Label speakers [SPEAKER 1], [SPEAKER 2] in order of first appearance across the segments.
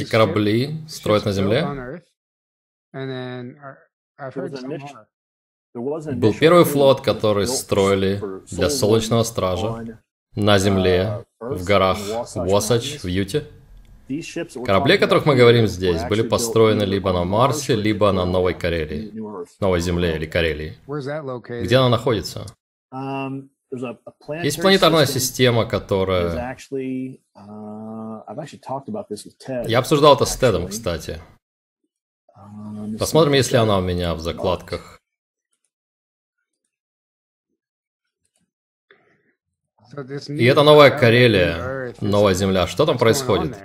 [SPEAKER 1] Эти корабли строят на Земле? Был первый флот, который строили для Солнечного Стража на Земле, в горах Уосач в Юте. Корабли, о которых мы говорим здесь, были построены либо на Марсе, либо на Новой Карелии. Новой Земле или Карелии. Где она находится? Есть планетарная система, которая... Я обсуждал это с Тедом, кстати. Посмотрим, если она у меня в закладках. И это новая Карелия, новая Земля. Что там происходит?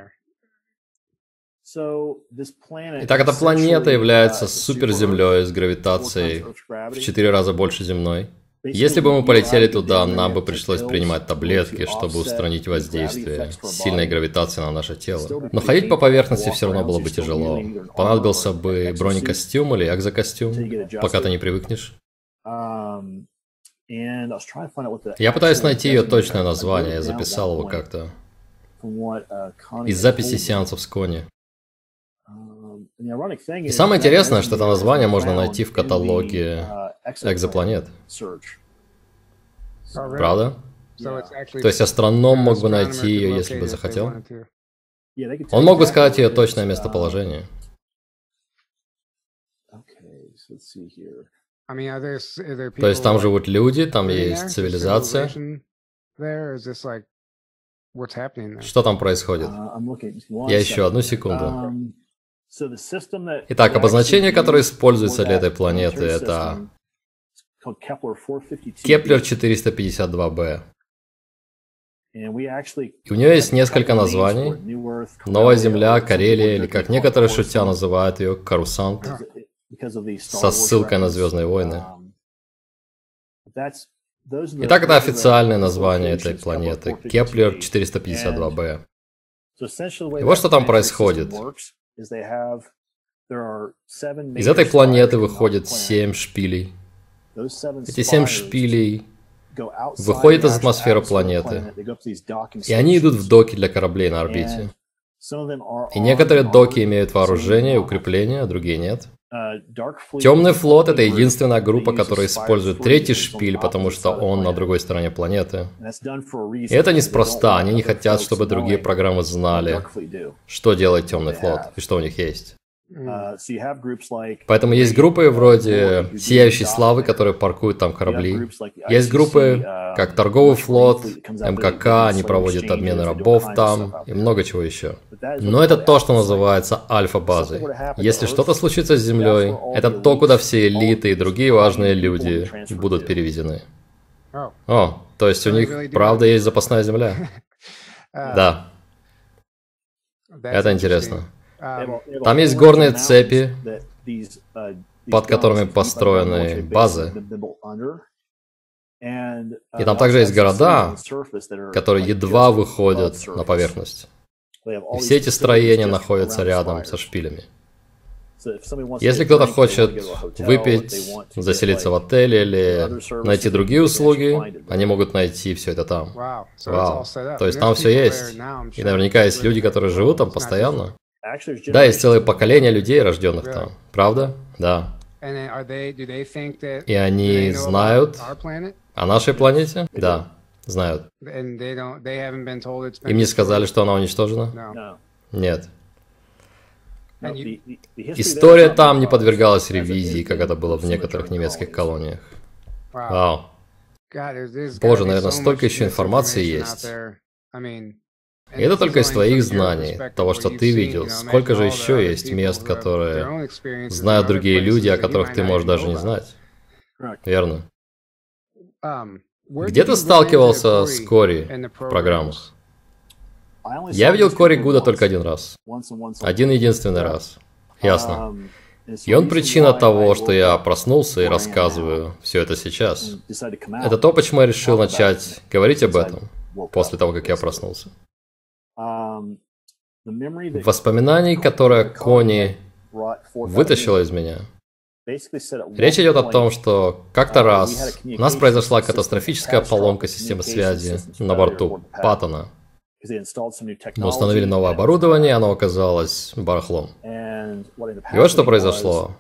[SPEAKER 1] Итак, эта планета является суперземлей с гравитацией в четыре раза больше земной. Если бы мы полетели туда, нам бы пришлось принимать таблетки, чтобы устранить воздействие сильной гравитации на наше тело. Но ходить по поверхности все равно было бы тяжело. Понадобился бы бронекостюм или экзокостюм, пока ты не привыкнешь. Я пытаюсь найти ее точное название, я записал его как-то. Из записи сеансов с Кони. И самое интересное, что это название можно найти в каталоге экзопланет. Правда? То есть астроном мог бы найти ее, если бы захотел? Он мог бы сказать ее точное местоположение. То есть там живут люди, там есть цивилизация. Что там происходит? Я ищу одну секунду. Итак, обозначение, которое используется для этой планеты, это Кеплер 452b. И у нее есть несколько названий. Новая Земля, Карелия, или как некоторые шутя называют ее, Корусант, со ссылкой на Звездные войны. Итак, это официальное название этой планеты, Кеплер 452b. И вот что там происходит. Из этой планеты выходит семь шпилей. Эти семь шпилей выходят из атмосферы планеты, и они идут в доки для кораблей на орбите. И некоторые доки имеют вооружение и укрепления, а другие нет. Uh, Темный флот — это единственная группа, которая использует третий шпиль, потому что он на другой стороне планеты. И это неспроста, они не хотят, чтобы другие программы знали, что делает Темный флот и что у них есть. Uh, Поэтому есть группы вроде Сияющей Славы, которые паркуют там корабли. Есть группы, uh, как Торговый флот, МКК, они проводят обмены рабов там и много чего еще. Но это то, что называется альфа-базой. Если что-то случится с Землей, это то, куда все элиты и другие важные люди будут перевезены. Oh. О, то есть у них правда есть запасная Земля? Uh, да. Это интересно. Там есть горные цепи, под которыми построены базы. И там также есть города, которые едва выходят на поверхность. И все эти строения находятся рядом со шпилями. Если кто-то хочет выпить, заселиться в отеле или найти другие услуги, они могут найти все это там. Вау. То есть там все есть. И наверняка есть люди, которые живут там постоянно. Да, есть целое поколение людей, рожденных там. Правда? Да. И они знают о нашей планете? Да, знают. Им не сказали, что она уничтожена? Нет. История там не подвергалась ревизии, как это было в некоторых немецких колониях. Вау. Боже, наверное, столько еще информации есть. И это только из твоих знаний, того, что ты видел. Сколько же еще есть мест, которые знают другие люди, о которых ты можешь даже не знать. Верно. Где ты сталкивался с Кори в программах? Я видел Кори Гуда только один раз. Один единственный раз. Ясно. И он причина того, что я проснулся и рассказываю все это сейчас. Это то, почему я решил начать говорить об этом после того, как я проснулся. Воспоминаний, которое Кони вытащила из меня. Речь идет о том, что как-то раз у нас произошла катастрофическая поломка системы связи на борту Паттона. Мы установили новое оборудование, оно оказалось барахлом. И вот что произошло.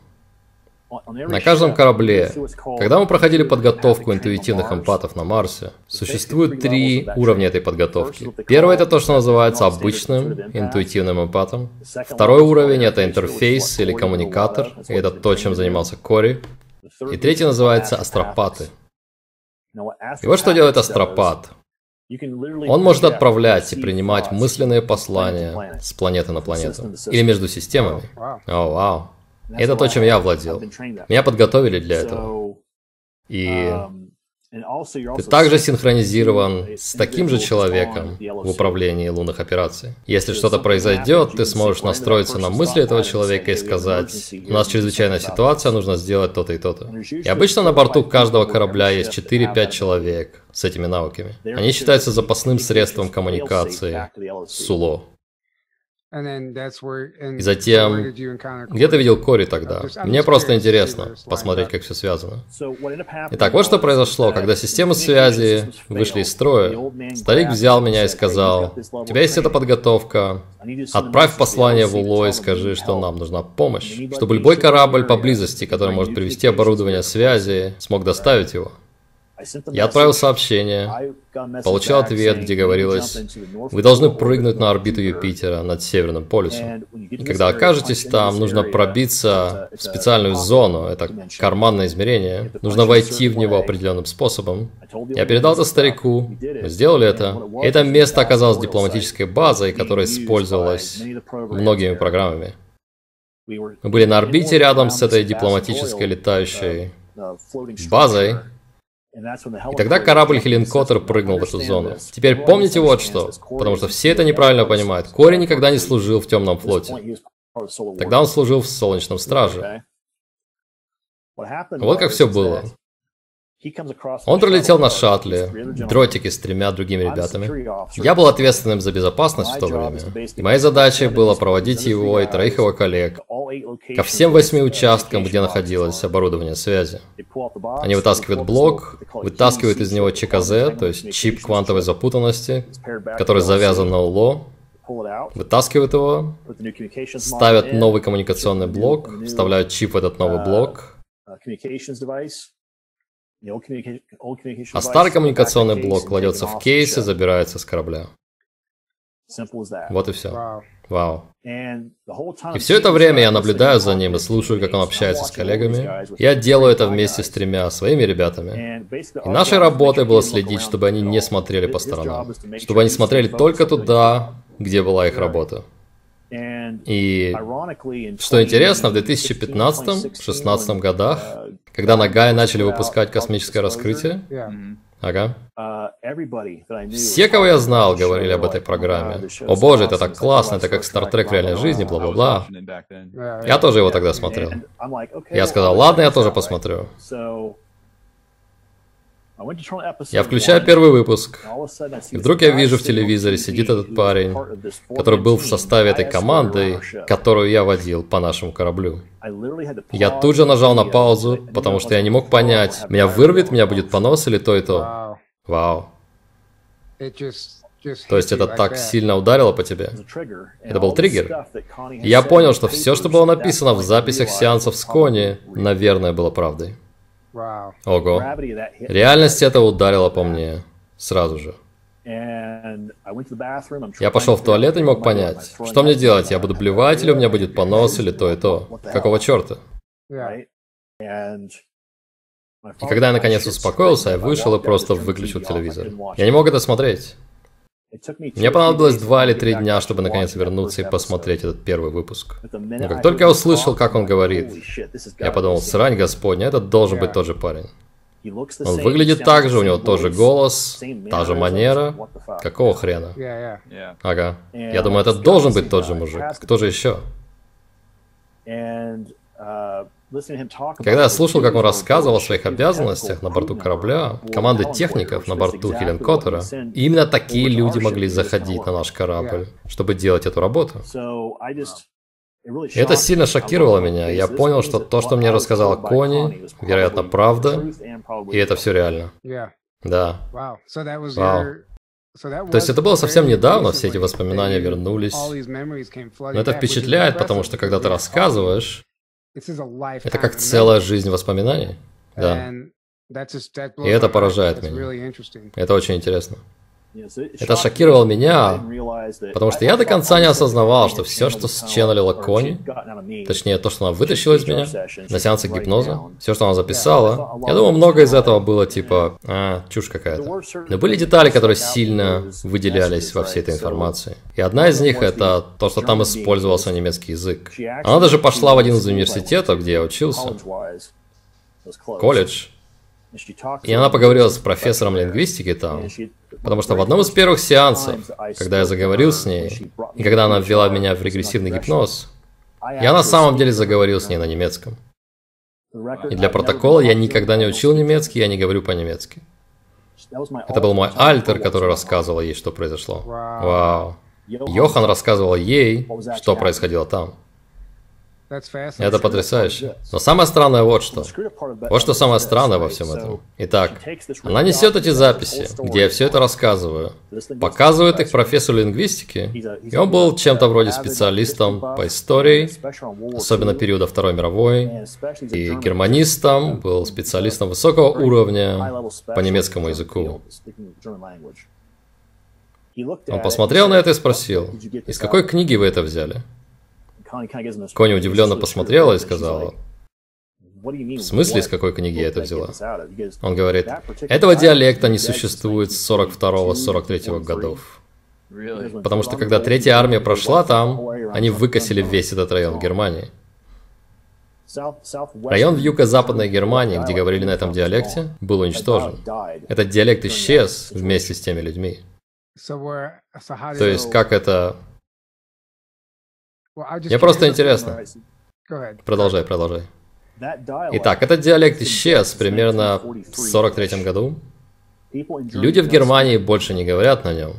[SPEAKER 1] На каждом корабле, когда мы проходили подготовку интуитивных эмпатов на Марсе, существует три уровня этой подготовки. Первый это то, что называется обычным интуитивным эмпатом. Второй уровень это интерфейс или коммуникатор, и это то, чем занимался Кори. И третий называется астропаты. И вот что делает астропат. Он может отправлять и принимать мысленные послания с планеты на планету. Или между системами. О, вау. Это то, чем я владел. Меня подготовили для этого. И um, ты также синхронизирован с таким же человеком в управлении лунных операций. Если что-то произойдет, ты сможешь настроиться на мысли этого человека и сказать, у нас чрезвычайная ситуация, нужно сделать то-то и то-то. И обычно на борту каждого корабля есть 4-5 человек с этими навыками. Они считаются запасным средством коммуникации с СУЛО. И затем, где ты видел Кори тогда? Мне просто интересно посмотреть, как все связано. Итак, вот что произошло, когда системы связи вышли из строя. Старик взял меня и сказал, у тебя есть эта подготовка, отправь послание в УЛО и скажи, что нам нужна помощь, чтобы любой корабль поблизости, который может привести оборудование связи, смог доставить его. Я отправил сообщение, получил ответ, где говорилось, вы должны прыгнуть на орбиту Юпитера над Северным полюсом. И когда окажетесь там, нужно пробиться в специальную зону, это карманное измерение, нужно войти в него определенным способом. Я передал это старику, мы сделали это. Это место оказалось дипломатической базой, которая использовалась многими программами. Мы были на орбите рядом с этой дипломатической летающей базой, и тогда корабль Хелен Коттер прыгнул в эту зону. Теперь помните вот что, потому что все это неправильно понимают. Кори никогда не служил в темном флоте. Тогда он служил в Солнечном Страже. Вот как все было. Он пролетел на шаттле, дротики с тремя другими ребятами. Я был ответственным за безопасность в то время. И моей задачей было проводить его и троих его коллег ко всем восьми участкам, где находилось оборудование связи. Они вытаскивают блок, вытаскивают из него ЧКЗ, то есть чип квантовой запутанности, который завязан на УЛО, вытаскивают его, ставят новый коммуникационный блок, вставляют чип в этот новый блок, а старый коммуникационный блок кладется в кейс и забирается с корабля. Вот и все. Вау. И все это время я наблюдаю за ним и слушаю, как он общается с коллегами. Я делаю это вместе с тремя своими ребятами. И нашей работой было следить, чтобы они не смотрели по сторонам. Чтобы они смотрели только туда, где была их работа. И что интересно, в 2015-2016 годах, когда на Гае начали выпускать космическое раскрытие, Ага. Uh, Все, кого я знал, говорили об этой программе. О боже, это так классно, это как Стартрек в реальной жизни, бла-бла-бла. Я тоже его тогда смотрел. Я сказал, ладно, я тоже посмотрю. Я включаю первый выпуск, и вдруг я вижу в телевизоре сидит этот парень, который был в составе этой команды, которую я водил по нашему кораблю. Я тут же нажал на паузу, потому что я не мог понять, меня вырвет, меня будет понос или то и то. Вау. То есть это так сильно ударило по тебе? Это был триггер. я понял, что все, что было написано в записях сеансов с Кони, наверное, было правдой. Ого. Реальность это ударила по мне сразу же. Я пошел в туалет и не мог понять, что мне делать, я буду блевать или у меня будет понос или то и то. Какого черта? И когда я наконец успокоился, я вышел и просто выключил телевизор. Я не мог это смотреть. Мне понадобилось два или три дня, чтобы наконец вернуться и посмотреть этот первый выпуск. Но как только я услышал, как он говорит, я подумал, срань господня, это должен быть тот же парень. Он выглядит так же, у него тоже голос, та же манера. Какого хрена? Ага. Я думаю, это должен быть тот же мужик. Кто же еще? Когда я слушал, как он рассказывал о своих обязанностях на борту корабля, команды техников на борту Хелен Коттера, именно такие люди могли заходить на наш корабль, чтобы делать эту работу. И это сильно шокировало меня. Я понял, что то, что мне рассказала Кони, вероятно, правда, и это все реально. Да. Вау. То есть это было совсем недавно, все эти воспоминания вернулись. Но это впечатляет, потому что когда ты рассказываешь, это как целая жизнь воспоминаний. Да. И это поражает меня. Это очень интересно. Это шокировало меня, потому что я до конца не осознавал, что все, что сченнелила Кони, точнее то, что она вытащила из меня на сеансах гипноза, все, что она записала, я думаю, много из этого было типа, а, чушь какая-то. Но были детали, которые сильно выделялись во всей этой информации. И одна из них это то, что там использовался немецкий язык. Она даже пошла в один из университетов, где я учился, колледж, и она поговорила с профессором лингвистики там, потому что в одном из первых сеансов, когда я заговорил с ней, и когда она ввела меня в регрессивный гипноз, я на самом деле заговорил с ней на немецком. И для протокола я никогда не учил немецкий, я не говорю по-немецки. Это был мой альтер, который рассказывал ей, что произошло. Вау. Йохан рассказывал ей, что происходило там. Это потрясающе. Но самое странное вот что. Вот что самое странное во всем этом. Итак, она несет эти записи, где я все это рассказываю, показывает их профессору лингвистики, и он был чем-то вроде специалистом по истории, особенно периода Второй мировой, и германистом, был специалистом высокого уровня по немецкому языку. Он посмотрел на это и спросил, из какой книги вы это взяли? Кони удивленно посмотрела и сказала, в смысле, из какой книги я это взяла? Он говорит, этого диалекта не существует с 42-43 годов. Потому что когда Третья армия прошла там, они выкосили весь этот район в Германии. Район в юго-западной Германии, где говорили на этом диалекте, был уничтожен. Этот диалект исчез вместе с теми людьми. То есть, как это мне просто интересно. Продолжай, продолжай. Итак, этот диалект исчез примерно в 43 году. Люди в Германии больше не говорят на нем.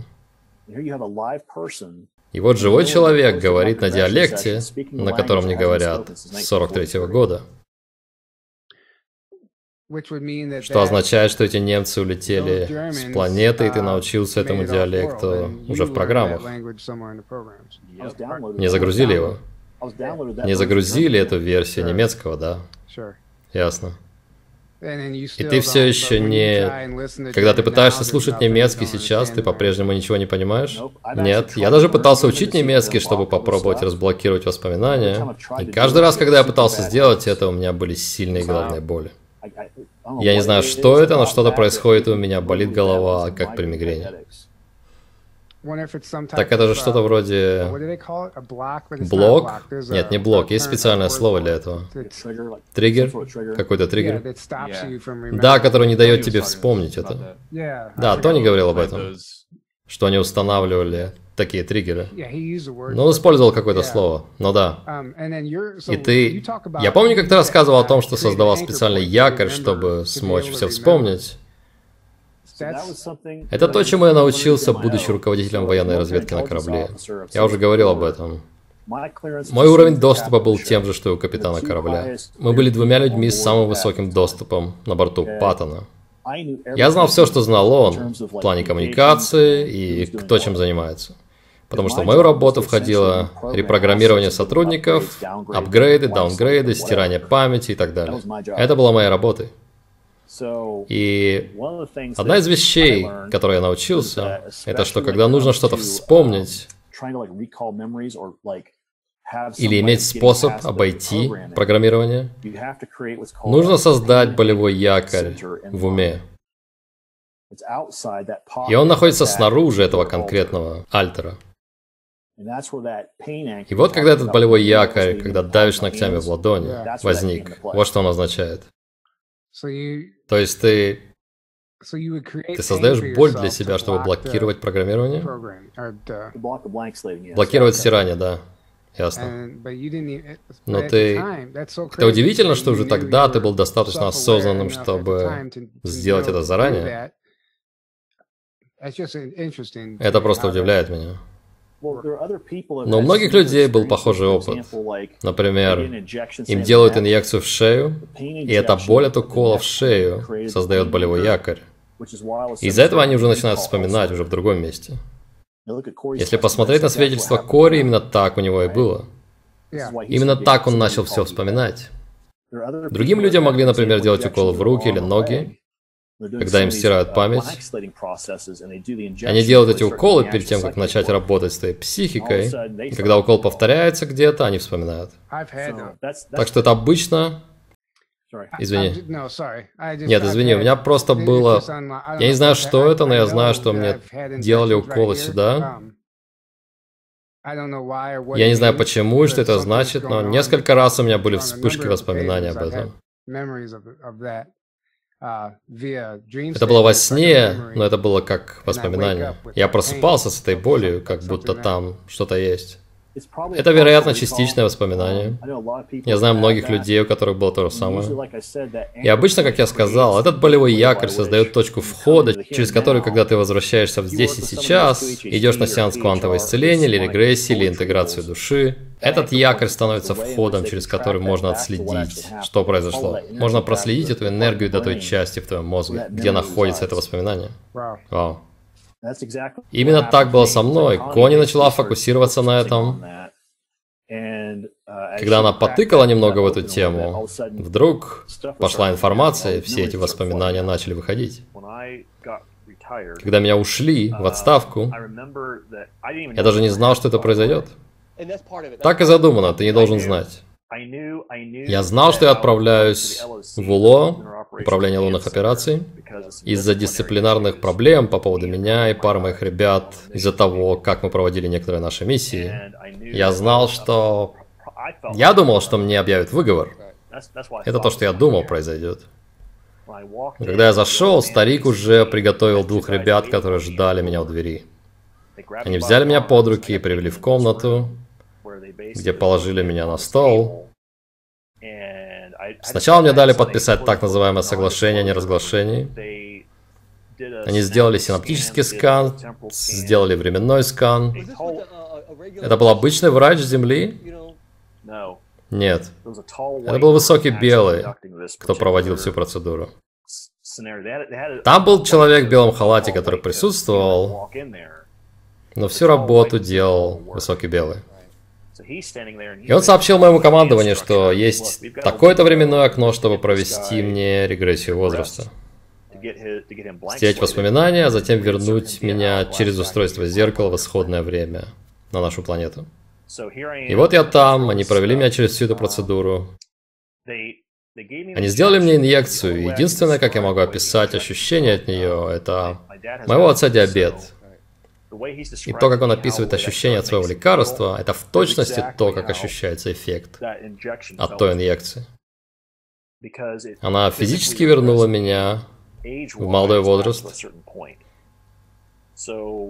[SPEAKER 1] И вот живой человек говорит на диалекте, на котором не говорят с 43 -го года. Что означает, что эти немцы улетели с планеты, и ты uh, научился этому диалекту уже в программах. Не загрузили его? Не загрузили эту версию немецкого, да? Ясно. И ты все еще не... Когда ты пытаешься слушать немецкий сейчас, ты по-прежнему ничего не понимаешь? Нет. Я даже пытался учить немецкий, чтобы попробовать разблокировать воспоминания. И каждый раз, когда я пытался сделать это, у меня были сильные головные боли. Я не знаю, что это, но что-то происходит, и у меня болит голова, как при мигрени. Так это же что-то вроде... Блок? Нет, не блок, есть специальное слово для этого. Триггер? Какой-то триггер? Да, который не дает тебе вспомнить это. Да, Тони говорил об этом. Что они устанавливали такие триггеры. Ну, он использовал какое-то слово, но да. Um, И ты... Я помню, как ты рассказывал о том, что создавал специальный якорь, чтобы смочь все вспомнить. Это то, чему я научился, будучи руководителем военной разведки на корабле. Я уже говорил об этом. Мой уровень доступа был тем же, что и у капитана корабля. Мы были двумя людьми с самым высоким доступом на борту Паттона. Я знал все, что знал он, в плане коммуникации и кто чем занимается. Потому что в мою работу входило репрограммирование сотрудников, апгрейды, даунгрейды, стирание памяти и так далее. Это была моя работа. И одна из вещей, которой я научился, это что когда нужно что-то вспомнить, или иметь способ обойти программирование, нужно создать болевой якорь в уме. И он находится снаружи этого конкретного альтера. И вот когда этот болевой якорь, когда давишь ногтями в ладони, возник, вот что он означает. То есть ты ты создаешь боль для себя, чтобы блокировать программирование? Блокировать стирание, да. Ясно. Но ты... Это удивительно, что уже тогда ты был достаточно осознанным, чтобы сделать это заранее. Это просто удивляет меня. Но у многих людей был похожий опыт. Например, им делают инъекцию в шею, и эта боль от укола в шею создает болевой якорь. Из-за этого они уже начинают вспоминать уже в другом месте. Если посмотреть на свидетельство Кори, именно так у него и было. Именно так он начал все вспоминать. Другим людям могли, например, делать уколы в руки или ноги, когда им стирают память. Они делают эти уколы перед тем, как начать работать с твоей психикой. И когда укол повторяется где-то, они вспоминают. Так что это обычно... Извини. Нет, извини, у меня просто было... Я не знаю, что это, но я знаю, что мне делали уколы сюда. Я не знаю почему и что это значит, но несколько раз у меня были вспышки воспоминаний об этом. Это было во сне, но это было как воспоминание. Я просыпался с этой болью, как будто там что-то есть. Это, вероятно, частичное воспоминание. Я знаю многих людей, у которых было то же самое. И обычно, как я сказал, этот болевой якорь создает точку входа, через которую, когда ты возвращаешься в здесь и сейчас, идешь на сеанс квантового исцеления или регрессии, или интеграцию души, этот якорь становится входом, через который можно отследить, что произошло. Можно проследить эту энергию до той части в твоем мозге, где находится это воспоминание. Вау. Именно так было со мной. Кони начала фокусироваться на этом. Когда она потыкала немного в эту тему, вдруг пошла информация, и все эти воспоминания начали выходить. Когда меня ушли в отставку, я даже не знал, что это произойдет. Так и задумано, ты не должен знать. Я знал, что я отправляюсь в УЛО, управление лунных операций, из-за дисциплинарных проблем по поводу меня и пары моих ребят, из-за того, как мы проводили некоторые наши миссии. Я знал, что... Я думал, что мне объявят выговор. Это то, что я думал произойдет. Когда я зашел, старик уже приготовил двух ребят, которые ждали меня у двери. Они взяли меня под руки и привели в комнату, где положили меня на стол. Сначала мне дали подписать так называемое соглашение о неразглашении. Они сделали синаптический скан, сделали временной скан. Это был обычный врач Земли? Нет. Это был высокий белый, кто проводил всю процедуру. Там был человек в белом халате, который присутствовал, но всю работу делал высокий белый. И он сообщил моему командованию, что есть такое-то временное окно, чтобы провести мне регрессию возраста. Стереть воспоминания, а затем вернуть меня через устройство зеркала в исходное время на нашу планету. И вот я там, они провели меня через всю эту процедуру. Они сделали мне инъекцию, и единственное, как я могу описать ощущение от нее, это моего отца диабет. И то, как он описывает ощущение от своего лекарства, это в точности то, как ощущается эффект от той инъекции. Она физически вернула меня в молодой возраст.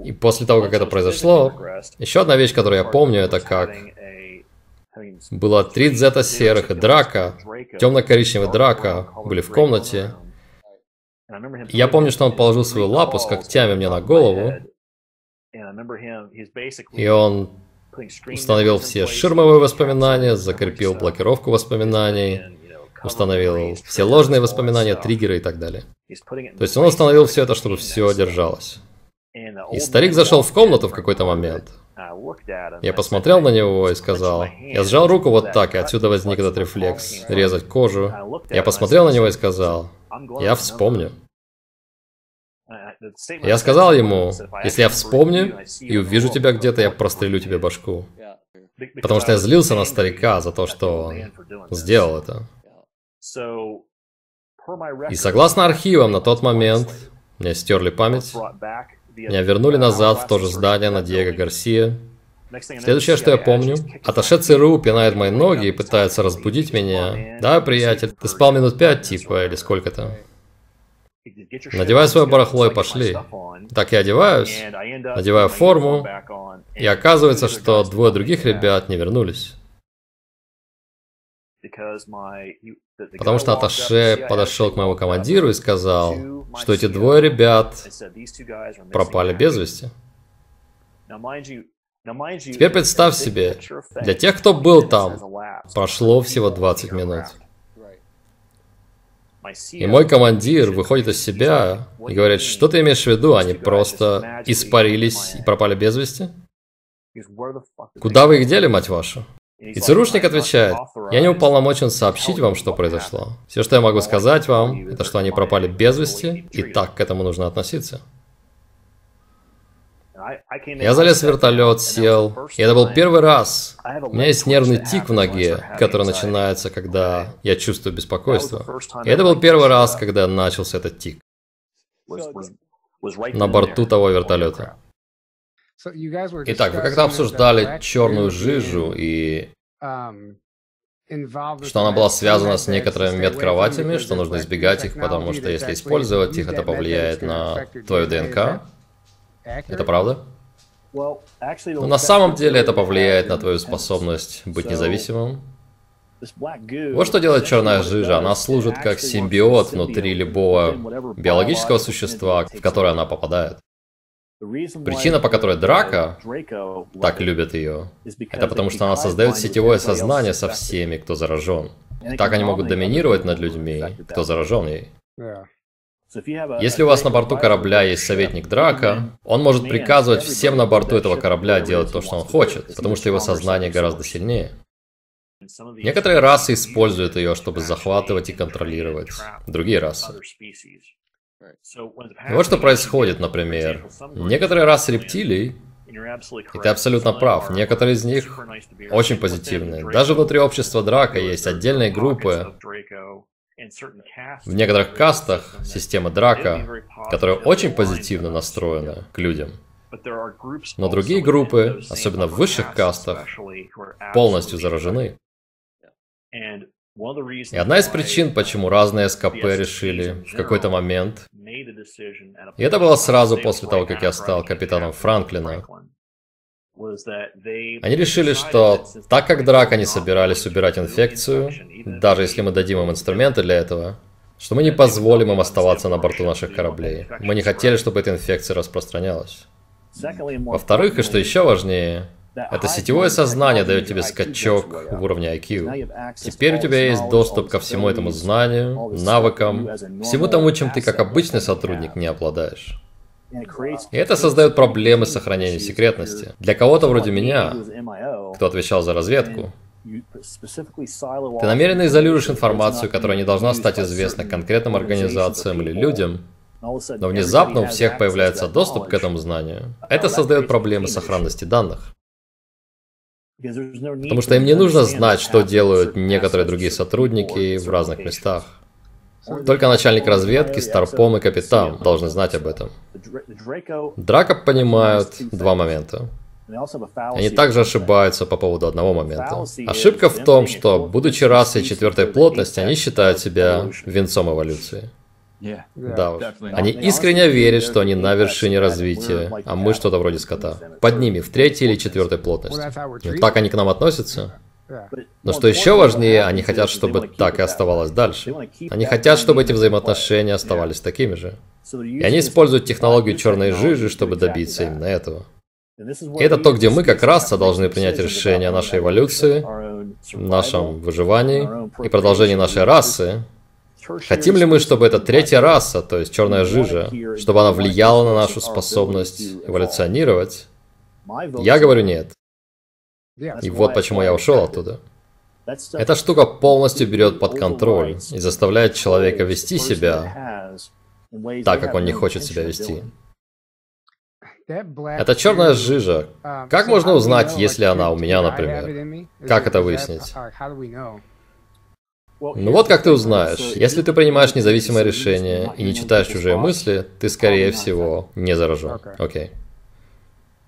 [SPEAKER 1] И после того, как это произошло, еще одна вещь, которую я помню, это как было три дзета серых и драка, темно-коричневый драка были в комнате. Я помню, что он положил свою лапу с когтями мне на голову, и он установил все ширмовые воспоминания, закрепил блокировку воспоминаний, установил все ложные воспоминания, триггеры и так далее. То есть он установил все это, чтобы все держалось. И старик зашел в комнату в какой-то момент. Я посмотрел на него и сказал, я сжал руку вот так, и отсюда возник этот рефлекс, резать кожу. Я посмотрел на него и сказал, я вспомню. Я сказал ему, если я вспомню и увижу тебя где-то, я прострелю тебе башку. Потому что я злился на старика за то, что он сделал это. И согласно архивам, на тот момент мне стерли память, меня вернули назад в то же здание на Диего Гарсия. Следующее, что я помню, Аташе ЦРУ пинает мои ноги и пытается разбудить меня. Да, приятель, ты спал минут пять, типа, или сколько-то. Надевай свое барахло и пошли. Так я одеваюсь, надеваю форму, и оказывается, что двое других ребят не вернулись. Потому что Аташе подошел к моему командиру и сказал, что эти двое ребят пропали без вести. Теперь представь себе, для тех, кто был там, прошло всего 20 минут. И мой командир выходит из себя и говорит, что ты имеешь в виду, они просто испарились и пропали без вести? Куда вы их дели, мать вашу? И ЦРУшник отвечает, я не уполномочен сообщить вам, что произошло. Все, что я могу сказать вам, это что они пропали без вести, и так к этому нужно относиться. Я залез в вертолет, сел, и это был первый раз. У меня есть нервный тик в ноге, который начинается, когда я чувствую беспокойство. И это был первый раз, когда начался этот тик. На борту того вертолета. Итак, вы как-то обсуждали черную жижу и um, что она была связана с некоторыми медкроватями, что нужно избегать их, потому что если использовать их, это повлияет на твою ДНК. Это правда? Но ну, на самом деле это повлияет на твою способность быть независимым. Вот что делает черная жижа. Она служит как симбиот внутри любого биологического существа, в которое она попадает. Причина, по которой Драка так любят ее, это потому что она создает сетевое сознание со всеми, кто заражен. Так они могут доминировать над людьми, кто заражен ей. Если у вас на борту корабля есть советник Драка, он может приказывать всем на борту этого корабля делать то, что он хочет, потому что его сознание гораздо сильнее. Некоторые расы используют ее, чтобы захватывать и контролировать другие расы. Вот что происходит, например. Некоторые расы рептилий, и ты абсолютно прав, некоторые из них очень позитивные. Даже внутри общества Драка есть отдельные группы, в некоторых кастах система Драка, которая очень позитивно настроена к людям. Но другие группы, особенно в высших кастах, полностью заражены. И одна из причин, почему разные СКП решили в какой-то момент, и это было сразу после того, как я стал капитаном Франклина, они решили, что так как Драка не собирались убирать инфекцию, даже если мы дадим им инструменты для этого, что мы не позволим им оставаться на борту наших кораблей. Мы не хотели, чтобы эта инфекция распространялась. Во-вторых, и что еще важнее, это сетевое сознание дает тебе скачок в уровне IQ. Теперь у тебя есть доступ ко всему этому знанию, навыкам, всему тому, чем ты как обычный сотрудник не обладаешь. Это создает проблемы сохранения секретности. Для кого-то вроде меня, кто отвечал за разведку, ты намеренно изолируешь информацию, которая не должна стать известна конкретным организациям или людям, но внезапно у всех появляется доступ к этому знанию. Это создает проблемы сохранности данных. Потому что им не нужно знать, что делают некоторые другие сотрудники в разных местах. Только начальник разведки, Старпом и Капитан должны знать об этом. Драка понимают два момента. Они также ошибаются по поводу одного момента. Ошибка в том, что, будучи расой четвертой плотности, они считают себя венцом эволюции. Да уж. Они искренне верят, что они на вершине развития, а мы что-то вроде скота. Под ними, в третьей или четвертой плотности. И так они к нам относятся? Но что еще важнее, они хотят, чтобы так и оставалось дальше. Они хотят, чтобы эти взаимоотношения оставались такими же. И они используют технологию черной жижи, чтобы добиться именно этого. И это то, где мы как раса должны принять решение о нашей эволюции, нашем выживании и продолжении нашей расы. Хотим ли мы, чтобы эта третья раса, то есть черная жижа, чтобы она влияла на нашу способность эволюционировать? Я говорю нет. И вот почему я ушел оттуда. Эта штука полностью берет под контроль и заставляет человека вести себя так, как он не хочет себя вести. Это черная жижа. Как можно узнать, если она у меня, например? Как это выяснить? Ну вот как ты узнаешь. Если ты принимаешь независимое решение и не читаешь чужие мысли, ты, скорее всего, не заражен. Окей.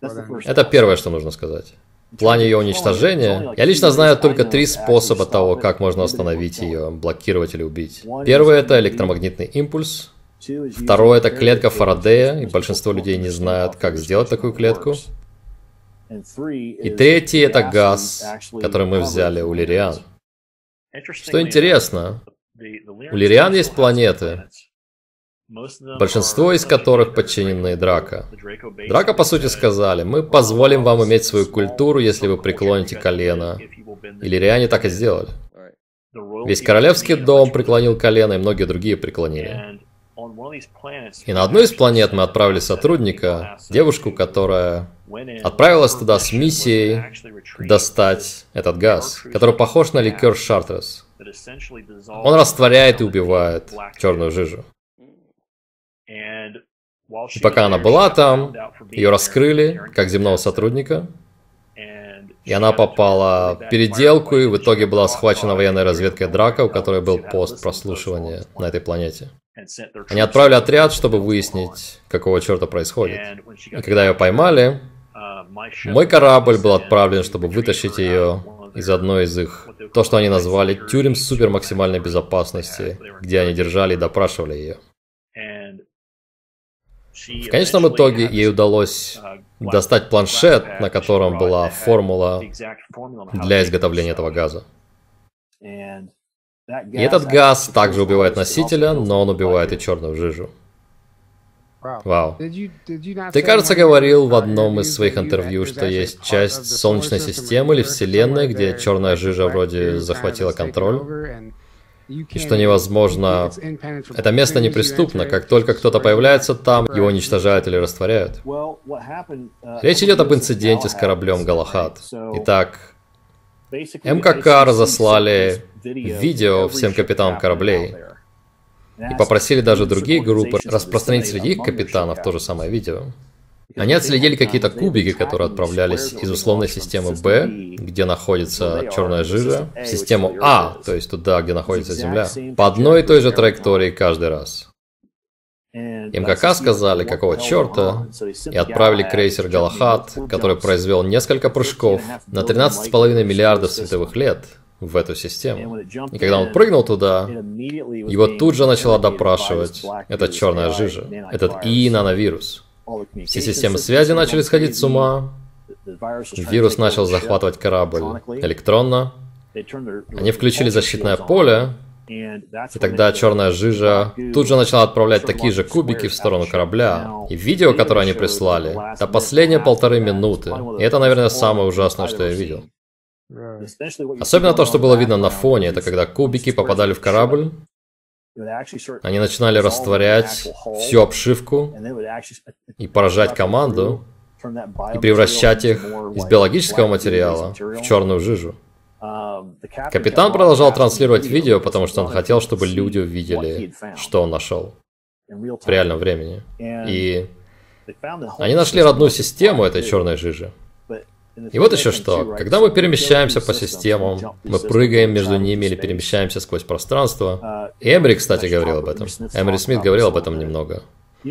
[SPEAKER 1] Okay. Это первое, что нужно сказать. В плане ее уничтожения, я лично знаю только три способа того, как можно остановить ее, блокировать или убить. Первый это электромагнитный импульс. Второе это клетка Фарадея, и большинство людей не знают, как сделать такую клетку. И третий это газ, который мы взяли у Лириан. Что интересно, у Лириан есть планеты, большинство из которых подчинены Драка. Драка, по сути, сказали, мы позволим вам иметь свою культуру, если вы преклоните колено. И Лириане так и сделали. Весь королевский дом преклонил колено, и многие другие преклонили. И на одну из планет мы отправили сотрудника, девушку, которая отправилась туда с миссией достать этот газ, который похож на ликер Шартрес. Он растворяет и убивает черную жижу. И пока она была там, ее раскрыли как земного сотрудника, и она попала в переделку, и в итоге была схвачена военной разведкой Драка, у которой был пост прослушивания на этой планете. Они отправили отряд, чтобы выяснить, какого черта происходит. И когда ее поймали, мой корабль был отправлен, чтобы вытащить ее из одной из их, то, что они назвали тюрем супер максимальной безопасности, где они держали и допрашивали ее. В конечном итоге ей удалось достать планшет, на котором была формула для изготовления этого газа. И этот газ также убивает носителя, но он убивает и черную жижу. Вау. Ты, кажется, говорил в одном из своих интервью, что есть часть Солнечной системы или Вселенной, где черная жижа вроде захватила контроль и что невозможно... Это место неприступно. Как только кто-то появляется там, его уничтожают или растворяют. Речь идет об инциденте с кораблем Галахат. Итак, МКК разослали видео всем капитанам кораблей. И попросили даже другие группы распространить среди их капитанов то же самое видео. Они отследили какие-то кубики, которые отправлялись из условной системы Б, где находится черная жижа, в систему А, то есть туда, где находится Земля, по одной и той же траектории каждый раз. МКК сказали, какого черта, и отправили крейсер Галахат, который произвел несколько прыжков на 13,5 миллиардов световых лет в эту систему. И когда он прыгнул туда, его тут же начала допрашивать эта черная жижа, этот И-нановирус. Все системы связи начали сходить с ума. Вирус начал захватывать корабль электронно. Они включили защитное поле, и тогда черная жижа тут же начала отправлять такие же кубики в сторону корабля. И видео, которое они прислали, это последние полторы минуты. И это, наверное, самое ужасное, что я видел. Особенно то, что было видно на фоне, это когда кубики попадали в корабль, они начинали растворять всю обшивку и поражать команду и превращать их из биологического материала в черную жижу. Капитан продолжал транслировать видео, потому что он хотел, чтобы люди увидели, что он нашел в реальном времени. И они нашли родную систему этой черной жижи. И вот еще что. Когда мы перемещаемся по системам, мы прыгаем между ними или перемещаемся сквозь пространство. Эмри, кстати, говорил об этом. Эмри Смит говорил об этом немного.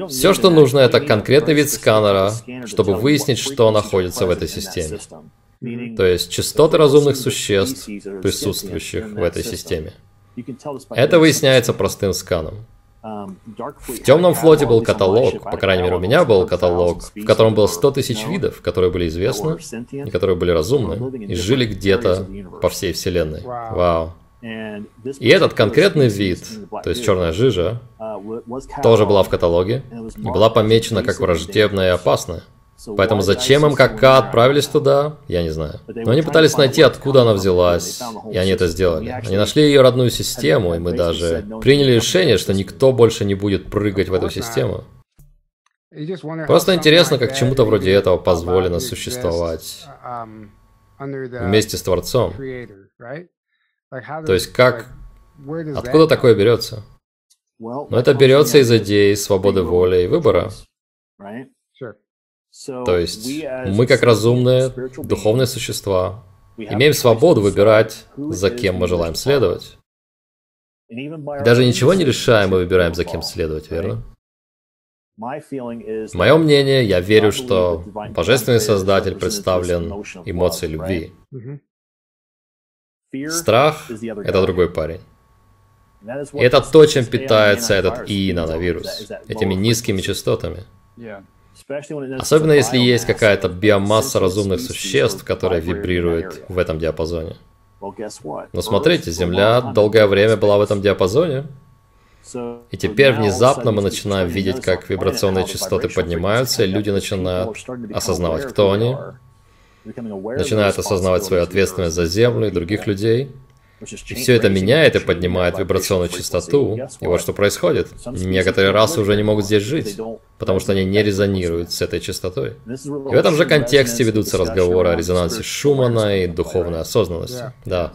[SPEAKER 1] Все, что нужно, это конкретный вид сканера, чтобы выяснить, что находится в этой системе. То есть частоты разумных существ, присутствующих в этой системе. Это выясняется простым сканом. В темном флоте был каталог, по крайней мере у меня был каталог, в котором было 100 тысяч видов, которые были известны и которые были разумны и жили где-то по всей вселенной. Вау. И этот конкретный вид, то есть черная жижа, тоже была в каталоге и была помечена как враждебная и опасная. Поэтому зачем МКК отправились туда, я не знаю. Но они пытались найти, откуда она взялась, и они это сделали. Они нашли ее родную систему, и мы даже приняли решение, что никто больше не будет прыгать в эту систему. Просто интересно, как чему-то вроде этого позволено существовать вместе с Творцом. То есть как... Откуда такое берется? Но это берется из идеи свободы воли и выбора. То есть мы, как разумные, духовные существа, имеем свободу выбирать, за кем мы желаем следовать. Даже ничего не решаем, мы выбираем, за кем следовать, верно? Мое мнение, я верю, что Божественный Создатель представлен эмоцией любви. Страх – это другой парень. И это то, чем питается этот ИИ-нановирус, этими низкими частотами. Особенно если есть какая-то биомасса разумных существ, которая вибрирует в этом диапазоне. Но смотрите, Земля долгое время была в этом диапазоне. И теперь внезапно мы начинаем видеть, как вибрационные частоты поднимаются, и люди начинают осознавать, кто они, начинают осознавать свою ответственность за Землю и других людей. И все это меняет и поднимает вибрационную частоту. И вот что происходит. Некоторые расы уже не могут здесь жить, потому что они не резонируют с этой частотой. И в этом же контексте ведутся разговоры о резонансе Шумана и духовной осознанности. Да.